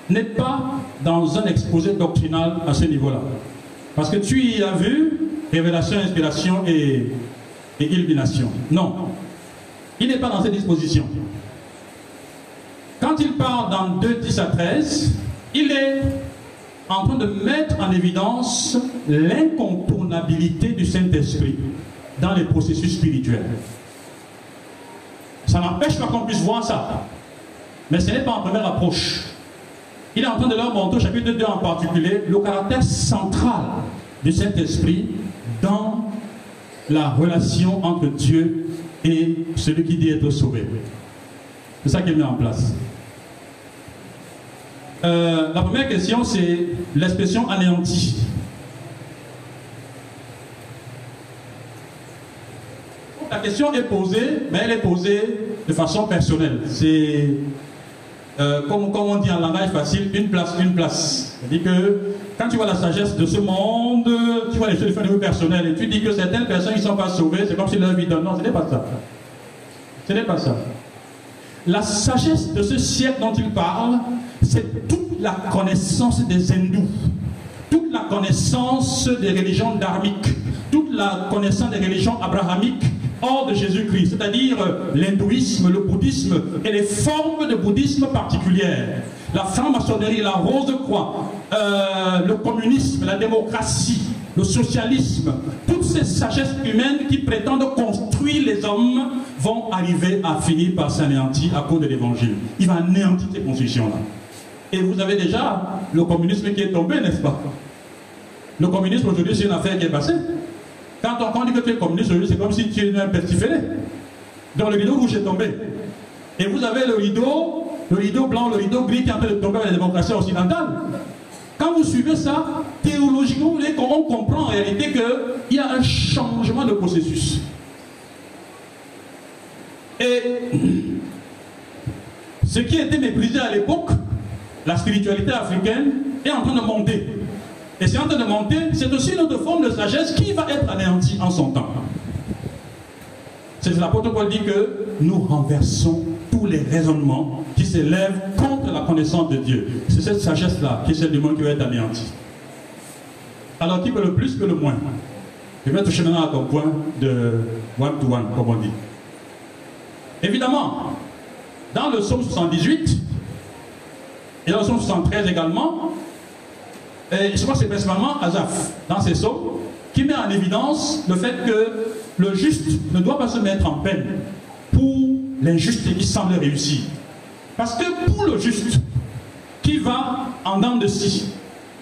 n'est pas dans un exposé doctrinal à ce niveau-là. Parce que tu y as vu révélation, inspiration et, illumination. Non. Il n'est pas dans ces dispositions. Quand il parle dans 2, 10 à 13, il est en train de mettre en évidence l'incontournabilité du Saint-Esprit dans les processus spirituels. Ça n'empêche pas qu'on puisse voir ça. Mais ce n'est pas en première approche. Il est en train de leur montrer, au chapitre 2 en particulier, le caractère central du Saint-Esprit dans la relation entre Dieu et celui qui dit être sauvé. C'est ça qu'il met en place. Euh, la première question, c'est l'expression anéanti. La question est posée, mais elle est posée de façon personnelle. C'est euh, comme, on dit en langage facile, une place, une place. C'est-à-dire que quand tu vois la sagesse de ce monde, tu vois les choses de vue personnelles et tu dis que certaines personnes ne sont pas sauvées, c'est comme si leur vie donne. Non, ce n'est pas ça. Ce n'est pas ça. La sagesse de ce siècle dont il parle, c'est toute la connaissance des hindous, toute la connaissance des religions dharmiques, toute la connaissance des religions abrahamiques, hors de Jésus-Christ, c'est-à-dire l'hindouisme, le bouddhisme et les formes de bouddhisme particulières. La franc-maçonnerie, la rose-croix, euh, le communisme, la démocratie, le socialisme, toutes ces sagesses humaines qui prétendent construire les hommes vont arriver à finir par s'anéantir à cause de l'évangile. Il va anéantir ces constructions-là. Et vous avez déjà le communisme qui est tombé, n'est-ce pas? Le communisme aujourd'hui, c'est une affaire qui est passée. Quand on, dit que tu es communiste, c'est comme si tu es un pestiféré. Donc le rideau rouge est tombé. Et vous avez le rideau, le rideau blanc, le rideau gris qui est en train de tomber avec la démocratie occidentale. Quand vous suivez ça, théologiquement, on comprend en réalité qu'il y a un changement de processus. Et ce qui était méprisé à l'époque, la spiritualité africaine, est en train de monter. Et c'est en train de monter, c'est aussi une autre forme de sagesse qui va être anéantie en son temps. C'est l'apôtre Paul dit que nous renversons tous les raisonnements qui s'élèvent contre la connaissance de Dieu. C'est cette sagesse-là qui est celle du monde qui va être anéantie. Alors qui peut le plus que le moins? Je vais toucher maintenant à ton point de one to one, comme on dit. Évidemment, dans le psaume 78 et dans le psaume 73 également, et je crois que c'est principalement Azaf, dans ses psaumes, qui met en évidence le fait que le juste ne doit pas se mettre en peine pour l'injuste qui semble réussir. Parce que pour le juste, qui va en dents de scie,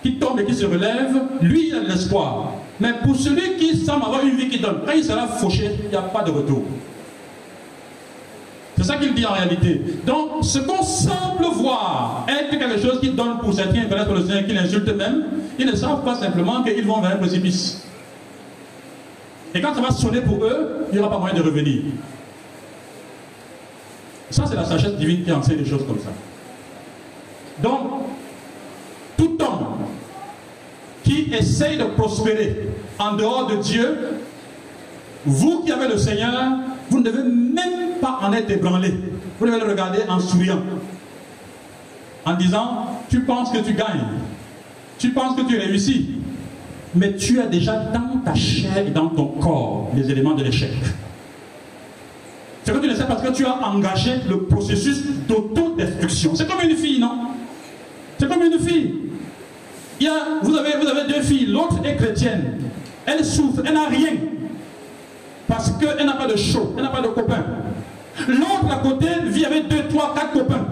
qui tombe et qui se relève, lui, il a de l'espoir. Mais pour celui qui semble avoir une vie qui donne, quand il sera fauché, il n'y a pas de retour. C'est ça qu'il dit en réalité. Donc, ce qu'on semble voir être quelque chose qui donne pour certains, peut-être le Seigneur, qui l'insulte même, ils ne savent pas simplement qu'ils vont vers un précipice. Et quand ça va sonner pour eux, il n'y aura pas moyen de revenir. Ça, c'est la sagesse divine qui enseigne des choses comme ça. Donc, tout homme qui essaye de prospérer en dehors de Dieu, vous qui avez le Seigneur, vous ne devez même pas en être ébranlé. Vous devez le regarder en souriant. En disant, tu penses que tu gagnes. Tu penses que tu réussis. mais tu as déjà dans ta chair et dans ton corps les éléments de l'échec. C'est que tu le sais parce que tu as engagé le processus d'autodestruction. C'est comme une fille, non? C'est comme une fille. Il y a, vous, avez, vous avez deux filles, l'autre est chrétienne. Elle souffre, elle n'a rien. Parce qu'elle n'a pas de chaud, elle n'a pas de copain. L'autre à côté vit avec deux, trois, quatre copains.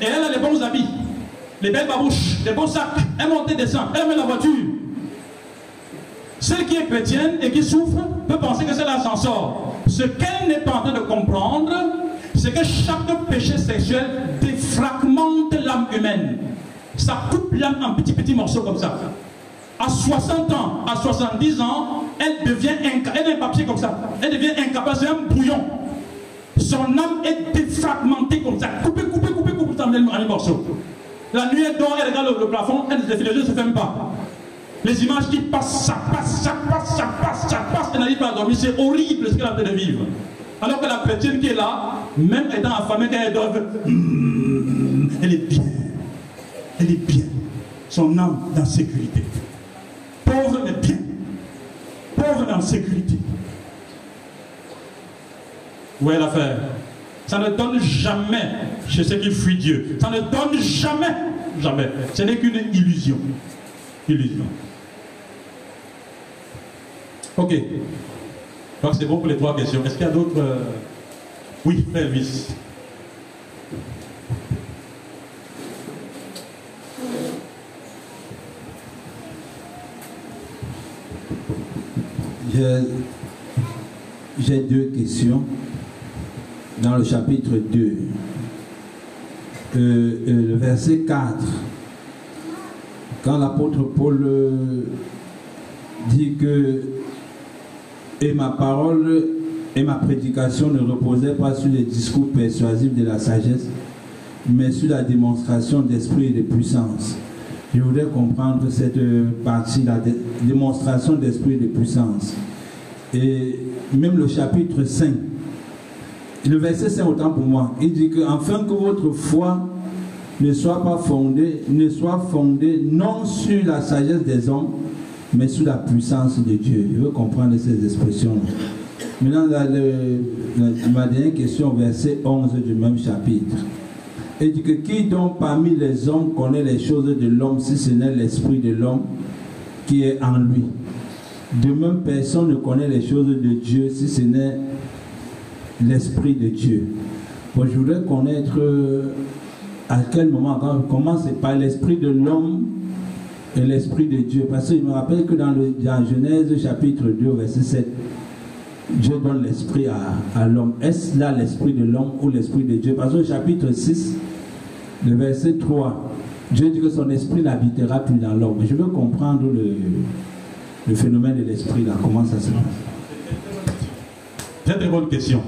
Et elle a les bons habits, les belles babouches, les bons sacs. Elle monte et descend, elle met la voiture. Celle qui est chrétienne et qui souffre peut penser que c'est l'ascenseur. Ce qu'elle n'est pas en train de comprendre, c'est que chaque péché sexuel défragmente l'âme humaine. Ça coupe l'âme en petits petits morceaux comme ça. À 60 ans, à 70 ans, elle devient incapable. Elle a un papier comme ça. Elle devient incapable. C'est un bouillon. Son âme est défragmentée comme ça. Coupé, coupé, coupé, coupé en morceaux. La nuit, elle dort, elle regarde le, plafond, elle, les yeux ne se ferment pas. Les images qui passent, ça passe, ça passe, ça passe, ça passe. Elle n'arrive pas à dormir. C'est horrible ce qu'elle a fait de vivre. Alors que la chrétienne qui est là, même étant affamée, quand elle dort, elle est bien. Elle est bien. Son âme dans sécurité. Pauvre mais bien. Pauvre dans sécurité. Vous voyez l'affaire? Ça ne donne jamais chez ceux qui fuient Dieu. Ça ne donne jamais. Jamais. Ce n'est qu'une illusion. Illusion. Ok. Donc c'est bon pour les trois questions. Est-ce qu'il y a d'autres? Oui, Elvis. J'ai deux questions dans le chapitre 2. Euh, euh, le verset 4, quand l'apôtre Paul dit que et ma parole et ma prédication ne reposaient pas sur les discours persuasifs de la sagesse, mais sur la démonstration d'esprit et de puissance. Je voudrais comprendre cette partie, la démonstration d'esprit et de puissance. Et même le chapitre 5, le verset 5 autant pour moi, il dit que afin que votre foi ne soit pas fondée, ne soit fondée non sur la sagesse des hommes, mais sous la puissance de Dieu. Je veux comprendre ces expressions. Maintenant, ma dernière question, verset 11 du même chapitre. Il dit que qui donc parmi les hommes connaît les choses de l'homme si ce n'est l'esprit de l'homme qui est en lui? De même, personne ne connaît les choses de Dieu si ce n'est l'esprit de Dieu. Bon, je voudrais connaître euh, à quel moment, comment c'est par l'esprit de l'homme et l'Esprit de Dieu. Parce qu'il me rappelle que dans, le, Genèse chapitre 2, verset 7, Dieu donne l'esprit à, l'homme. Est-ce là l'esprit de l'homme ou l'esprit de Dieu? Parce que chapitre 6, le verset 3, Dieu dit que son esprit n'habitera plus dans l'homme. Je veux comprendre le, phénomène de l'esprit là, comment ça se passe? Très très bonne question.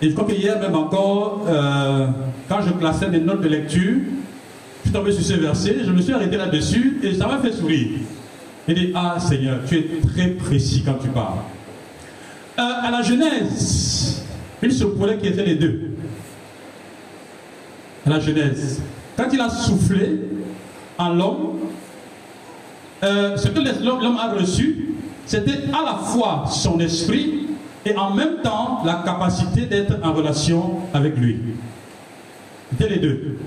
Et je crois que hier même encore, euh, quand je classais mes notes de lecture, je suis tombé sur ce verset, je me suis arrêté là-dessus et ça m'a fait sourire. Il dit, ah Seigneur, tu es très précis quand tu parles. Euh, à la Genèse, il se pourrait qu'il était les deux. À la Genèse, quand il a soufflé en l'homme, euh, ce que l'homme a reçu, c'était à la fois son esprit et en même temps la capacité d'être en relation avec lui. C'était les deux.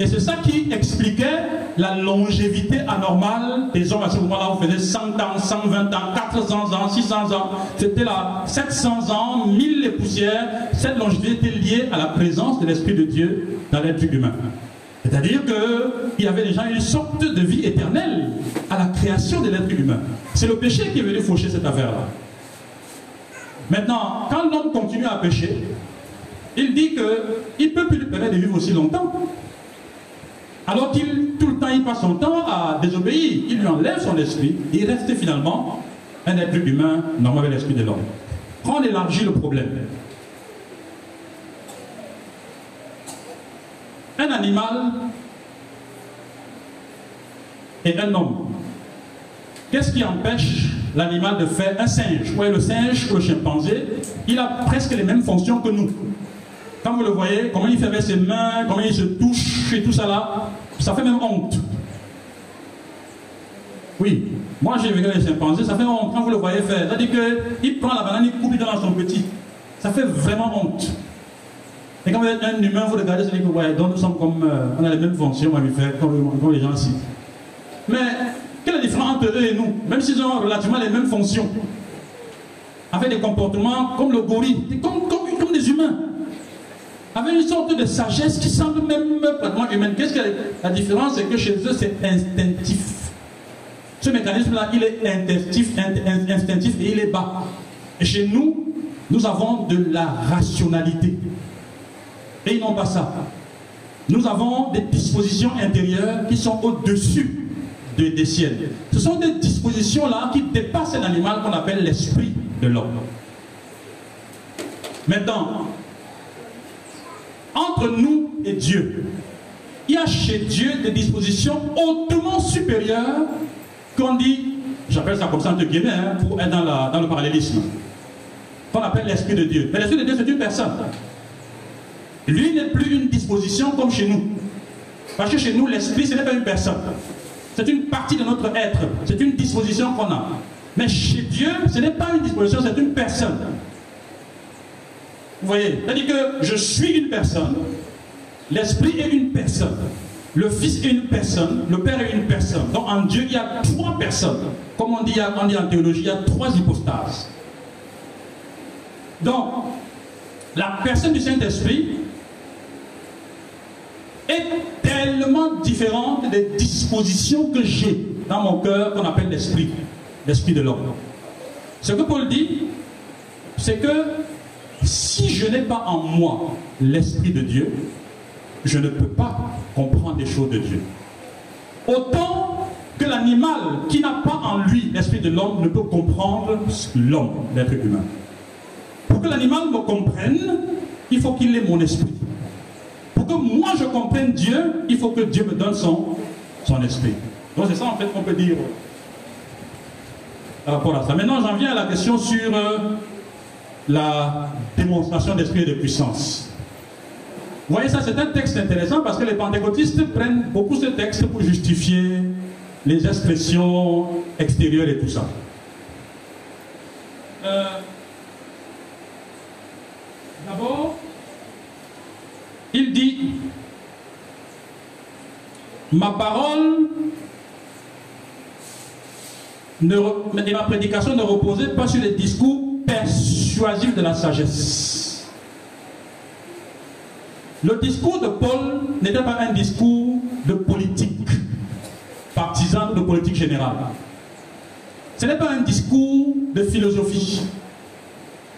Et c'est ça qui expliquait la longévité anormale des hommes à ce moment-là. On faisait 100 ans, 120 ans, 400 ans, 600 ans. C'était là 700 ans, 1000 les poussières. Cette longévité était liée à la présence de l'Esprit de Dieu dans l'être humain. C'est-à-dire qu'il y avait déjà une sorte de vie éternelle à la création de l'être humain. C'est le péché qui est venu faucher cette affaire-là. Maintenant, quand l'homme continue à pécher, il dit qu'il ne peut plus lui permettre de vivre aussi longtemps. Alors qu'il, tout le temps, il passe son temps à désobéir. Il lui enlève son esprit. Et il reste finalement un être humain normal avec l'esprit de l'homme. On élargit le problème. Un animal et un homme. Qu'est-ce qui empêche l'animal de faire un singe? Oui, le singe, le chimpanzé, il a presque les mêmes fonctions que nous. Quand vous le voyez, comment il fait avec ses mains, comment il se touche et tout ça là, ça fait même honte. Oui, moi j'ai vu les chimpanzés, ça fait honte quand vous le voyez faire. C'est-à-dire qu'il prend la banane, il coupe dans son petit. Ça fait vraiment honte. Et quand vous êtes un humain, vous regardez, c'est que ouais, donc nous sommes comme. Euh, on a les mêmes fonctions mammifères comme, comme les gens ici. Mais quelle est la différence entre eux et nous? Même s'ils ont relativement les mêmes fonctions. Avec des comportements comme le gorille, comme, comme, comme des humains. Avec une sorte de sagesse qui semble même pratiquement humaine. Qu'est-ce que la différence C'est que chez eux, c'est instinctif. Ce mécanisme-là, il est instinctif, instinctif et il est bas. Et chez nous, nous avons de la rationalité. Et ils n'ont pas ça. Nous avons des dispositions intérieures qui sont au-dessus des ciels. Ce sont des dispositions-là qui dépassent l'animal qu'on appelle l'esprit de l'homme. Maintenant, entre nous et Dieu, il y a chez Dieu des dispositions hautement supérieures qu'on dit, j'appelle ça comme ça entre guillemets, hein, pour être dans, dans le parallélisme, qu'on appelle l'Esprit de Dieu. Mais l'Esprit de Dieu, c'est une personne. Lui n'est plus une disposition comme chez nous. Parce que chez nous, l'Esprit, ce n'est pas une personne. C'est une partie de notre être. C'est une disposition qu'on a. Mais chez Dieu, ce n'est pas une disposition, c'est une personne. Vous voyez C'est-à-dire que je suis une personne, l'Esprit est une personne. Le Fils est une personne, le Père est une personne. Donc en Dieu, il y a trois personnes. Comme on dit, on dit en théologie, il y a trois hypostases. Donc, la personne du Saint-Esprit est tellement différente des dispositions que j'ai dans mon cœur qu'on appelle l'esprit, l'esprit de l'homme. Ce que Paul dit, c'est que si je n'ai pas en moi l'esprit de Dieu, je ne peux pas comprendre des choses de Dieu. Autant que l'animal qui n'a pas en lui l'esprit de l'homme ne peut comprendre l'homme, l'être humain. Pour que l'animal me comprenne, il faut qu'il ait mon esprit. Que moi je comprenne Dieu, il faut que Dieu me donne son, son esprit. Donc c'est ça en fait qu'on peut dire par rapport à ça. Maintenant j'en viens à la question sur euh, la démonstration d'esprit et de puissance. Vous voyez, ça c'est un texte intéressant parce que les pentecôtistes prennent beaucoup ce texte pour justifier les expressions extérieures et tout ça. Euh, d'abord, il dit, ma parole et ma prédication ne reposaient pas sur les discours persuasifs de la sagesse le discours de Paul n'était pas un discours de politique partisan de politique générale. Ce n'est pas un discours de philosophie.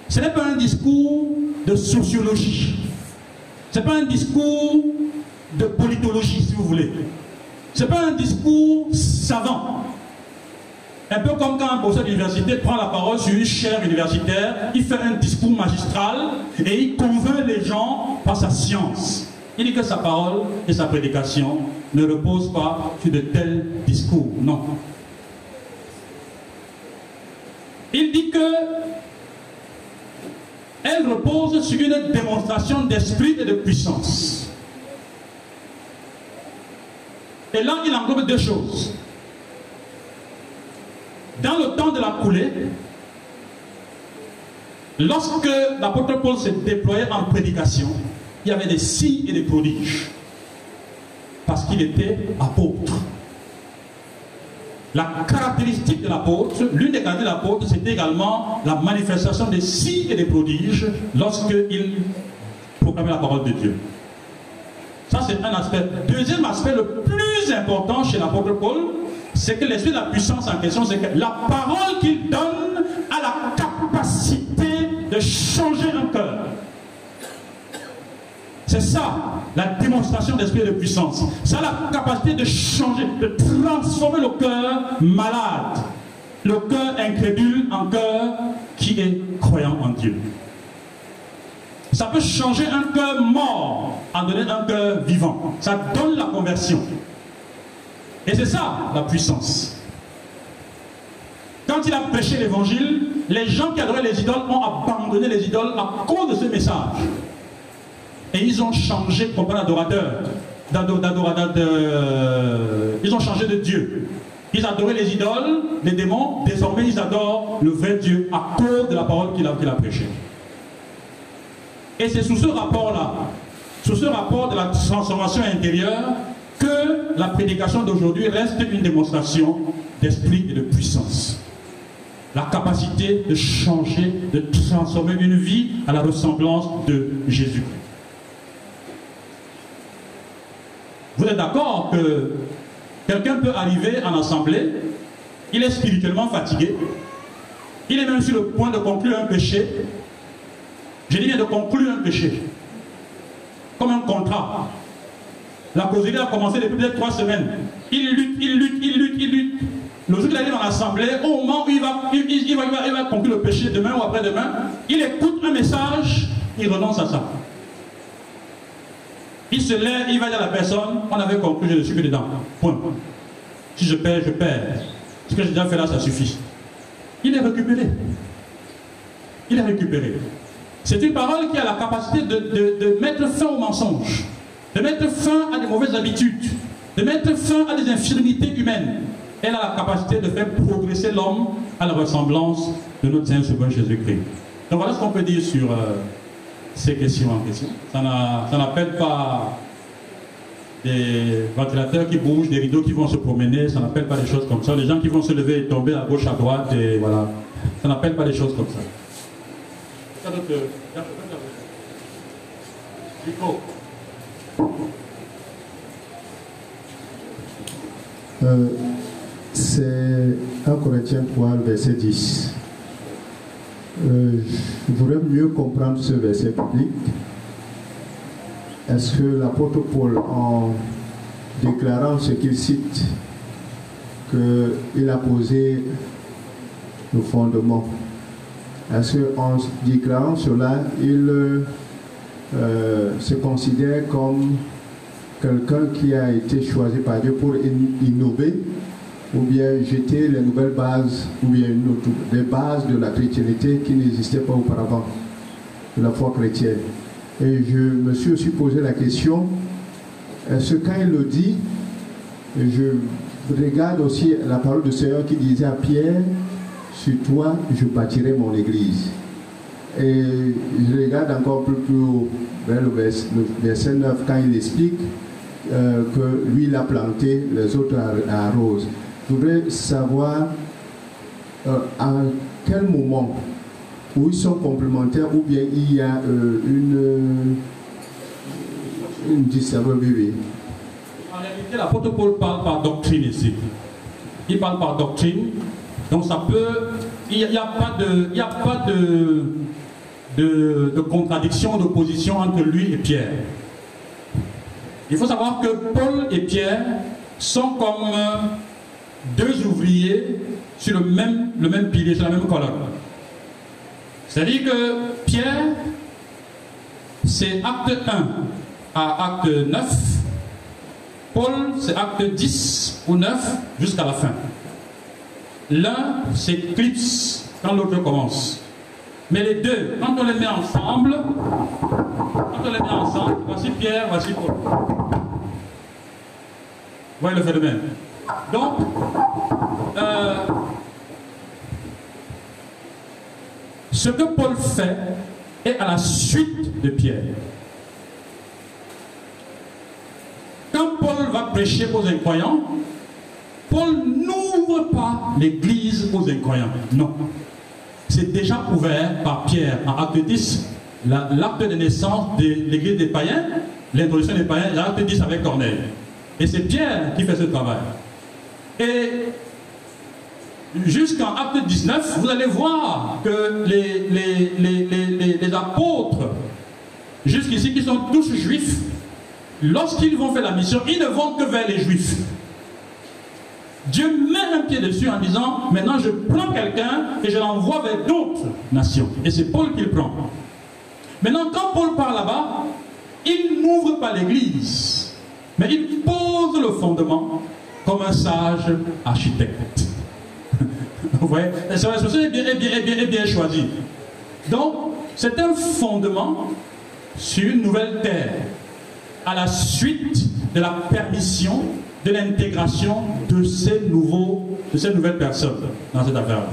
Ce n'est pas un discours de sociologie. N'est pas un discours de politologie, si vous voulez. Ce n'est pas un discours savant. Un peu comme quand un professeur d'université prend la parole sur une chaire universitaire, il fait un discours magistral et il convainc les gens par sa science. Il dit que sa parole et sa prédication ne reposent pas sur de tels discours. Non. Il dit que elle repose sur une démonstration d'esprit et de puissance. Et là, il englobe deux choses. Dans le temps de la coulée, lorsque l'apôtre Paul se déployait en prédication, il y avait des signes et des prodiges. Parce qu'il était apôtre. La caractéristique de l'apôtre, l'une des caractéristiques de l'apôtre, c'était également la manifestation des signes et des prodiges lorsqu'il proclamait la parole de Dieu. Ça, c'est un aspect. Deuxième aspect, le plus important chez l'apôtre Paul, c'est que l'esprit de la puissance en question, c'est que la parole qu'il donne a la capacité de changer un cœur. C'est ça, la démonstration d'esprit de puissance. Ça a la capacité de changer, de transformer le cœur malade, le cœur incrédule en cœur qui est croyant en Dieu. Ça peut changer un cœur mort en donner un cœur vivant. Ça donne la conversion. Et c'est ça la puissance. Quand il a prêché l'évangile, les gens qui adoraient les idoles ont abandonné les idoles à cause de ce message. Et ils ont changé comme adorateur. De, ils ont changé de Dieu. Ils adoraient les idoles, les démons. Désormais, ils adorent le vrai Dieu à cause de la parole qu'il a, qu'il a prêchée. Et c'est sous ce rapport-là, sous ce rapport de la transformation intérieure, que la prédication d'aujourd'hui reste une démonstration d'esprit et de puissance. La capacité de changer, de transformer une vie à la ressemblance de Jésus. Vous êtes d'accord que quelqu'un peut arriver en assemblée, il est spirituellement fatigué, il est même sur le point de conclure un péché. Je dis bien de conclure un péché, comme un contrat. La causerie a commencé depuis peut-être trois semaines. Il lutte, il lutte, il lutte, il lutte. Le jour où il arrive dans l'assemblée, au moment où il va, il, il, va, il, va, conclure le péché demain ou après-demain, il écoute un message, il renonce à ça. Il se lève, il va dire à la personne, on avait conclu, je ne suis que dedans. Point. Si je perds, je perds. Ce que j'ai déjà fait là, ça suffit. Il est récupéré. Il est récupéré. C'est une parole qui a la capacité de, de, mettre fin au mensonge de mettre fin à des mauvaises habitudes, de mettre fin à des infirmités humaines. Elle a la capacité de faire progresser l'homme à la ressemblance de notre Seigneur Sauveur Jésus-Christ. Donc voilà ce qu'on peut dire sur euh, ces questions en question. Ça n'appelle pas des ventilateurs qui bougent, des rideaux qui vont se promener, ça n'appelle pas des choses comme ça. Les gens qui vont se lever et tomber à gauche, à droite, et voilà. Ça n'appelle pas des choses comme ça. Euh, c'est 1 Corinthiens 3, verset 10. Euh, je voudrais mieux comprendre ce verset public. Est-ce que l'apôtre Paul, en déclarant ce qu'il cite, qu'il a posé le fondement, est-ce qu'en déclarant cela, il euh, se considère comme quelqu'un qui a été choisi par Dieu pour innover? Ou bien jeter les nouvelles bases ou bien une autre, des bases de la chrétienté qui n'existaient pas auparavant, de la foi chrétienne. Et je me suis aussi posé la question, est-ce quand il le dit, je regarde aussi la parole du Seigneur qui disait à Pierre, sur toi je bâtirai mon église. Et je regarde encore plus, plus haut, vers le verset 9, quand il explique euh, que lui l'a planté, les autres arrosent. Je voudrais savoir euh, à quel moment où ils sont complémentaires ou bien il y a euh, une, une En réalité, l'apôtre Paul parle par doctrine ici. Il parle par doctrine. Donc ça peut. Il n'y a, pas de. Il y a pas de de, de contradiction, d'opposition entre lui et Pierre. Il faut savoir que Paul et Pierre sont comme deux ouvriers sur le même, le même pilier, sur la même colonne. C'est-à-dire que Pierre, c'est acte 1 à acte 9. Paul, c'est acte 10 ou 9 jusqu'à la fin. L'un s'éclipse quand l'autre commence. Mais les deux, quand on les met ensemble, quand on les met ensemble, voici Pierre, voici Paul. Vous voyez le phénomène. Donc, euh, ce que Paul fait est à la suite de Pierre. Quand Paul va prêcher aux incroyants, Paul n'ouvre pas l'église aux incroyants. Non c'est déjà ouvert par Pierre en acte 10, l'acte de naissance de l'église des païens, l'introduction des païens, l'acte 10 avec Corneille. Et c'est Pierre qui fait ce travail. Et jusqu'en acte 19, vous allez voir que les, apôtres, jusqu'ici, qui sont tous juifs, lorsqu'ils vont faire la mission, ils ne vont que vers les juifs. Dieu met un pied dessus en disant, maintenant je prends quelqu'un et je l'envoie vers d'autres nations. Et c'est Paul qui le prend. Maintenant, quand Paul part là-bas, il n'ouvre pas l'église, mais il pose le fondement comme un sage architecte. Vous voyez est bien, est bien, bien, bien choisie. Donc, c'est un fondement sur une nouvelle terre, à la suite de la permission de l'intégration de ces nouveaux, de ces nouvelles personnes dans cette affaire.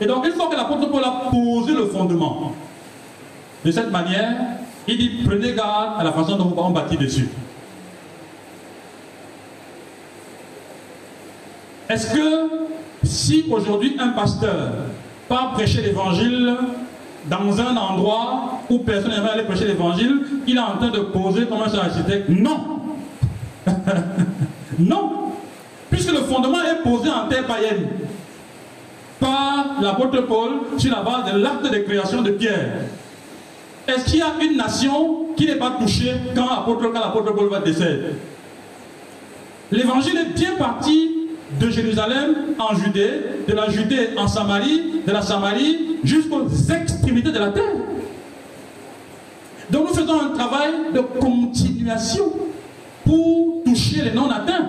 Et donc, une fois que l'apôtre Paul a posé le fondement, de cette manière, il dit prenez garde à la façon dont on bâtit dessus. Est-ce que si aujourd'hui un pasteur part prêcher l'évangile dans un endroit où personne n'aimerait aller prêcher l'évangile, il est en train de poser comme un architecte? Non. Non. Puisque le fondement est posé en terre païenne par l'apôtre Paul sur la base de l'acte de création de Pierre. Est-ce qu'il y a une nation qui n'est pas touchée quand l'apôtre Paul va décéder? L'évangile est bien parti de Jérusalem en Judée, de la Judée en Samarie, de la Samarie jusqu'aux extrémités de la terre. Donc nous faisons un travail de continuation pour toucher les non-atteints.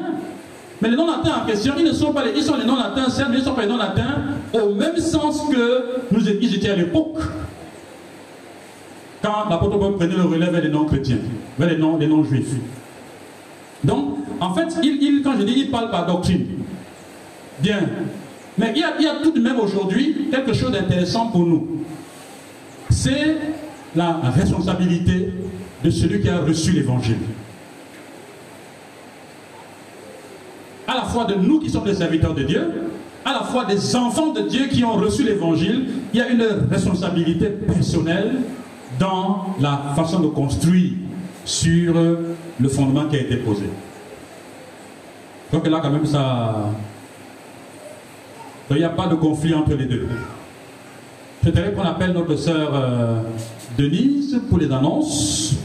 Mais les non-atteints en question, ils ne sont pas les, ils sont les non-atteints, certes, mais ils ne sont pas les non-atteints au même sens que nous étions à l'époque. Quand l'apôtre Paul prenait le relais vers les non-chrétiens, vers les non-juifs. Donc, en fait, il, quand je dis il parle par doctrine, bien. Mais il y, a, tout de même aujourd'hui quelque chose d'intéressant pour nous. C'est la responsabilité de celui qui a reçu l'évangile. À la fois de nous qui sommes des serviteurs de Dieu, à la fois des enfants de Dieu qui ont reçu l'évangile, il y a une responsabilité personnelle dans la façon de construire sur le fondement qui a été posé. Donc là, quand même, ça. Il n'y a pas de conflit entre les deux. Je dirais qu'on appelle notre sœur euh, Denise pour les annonces.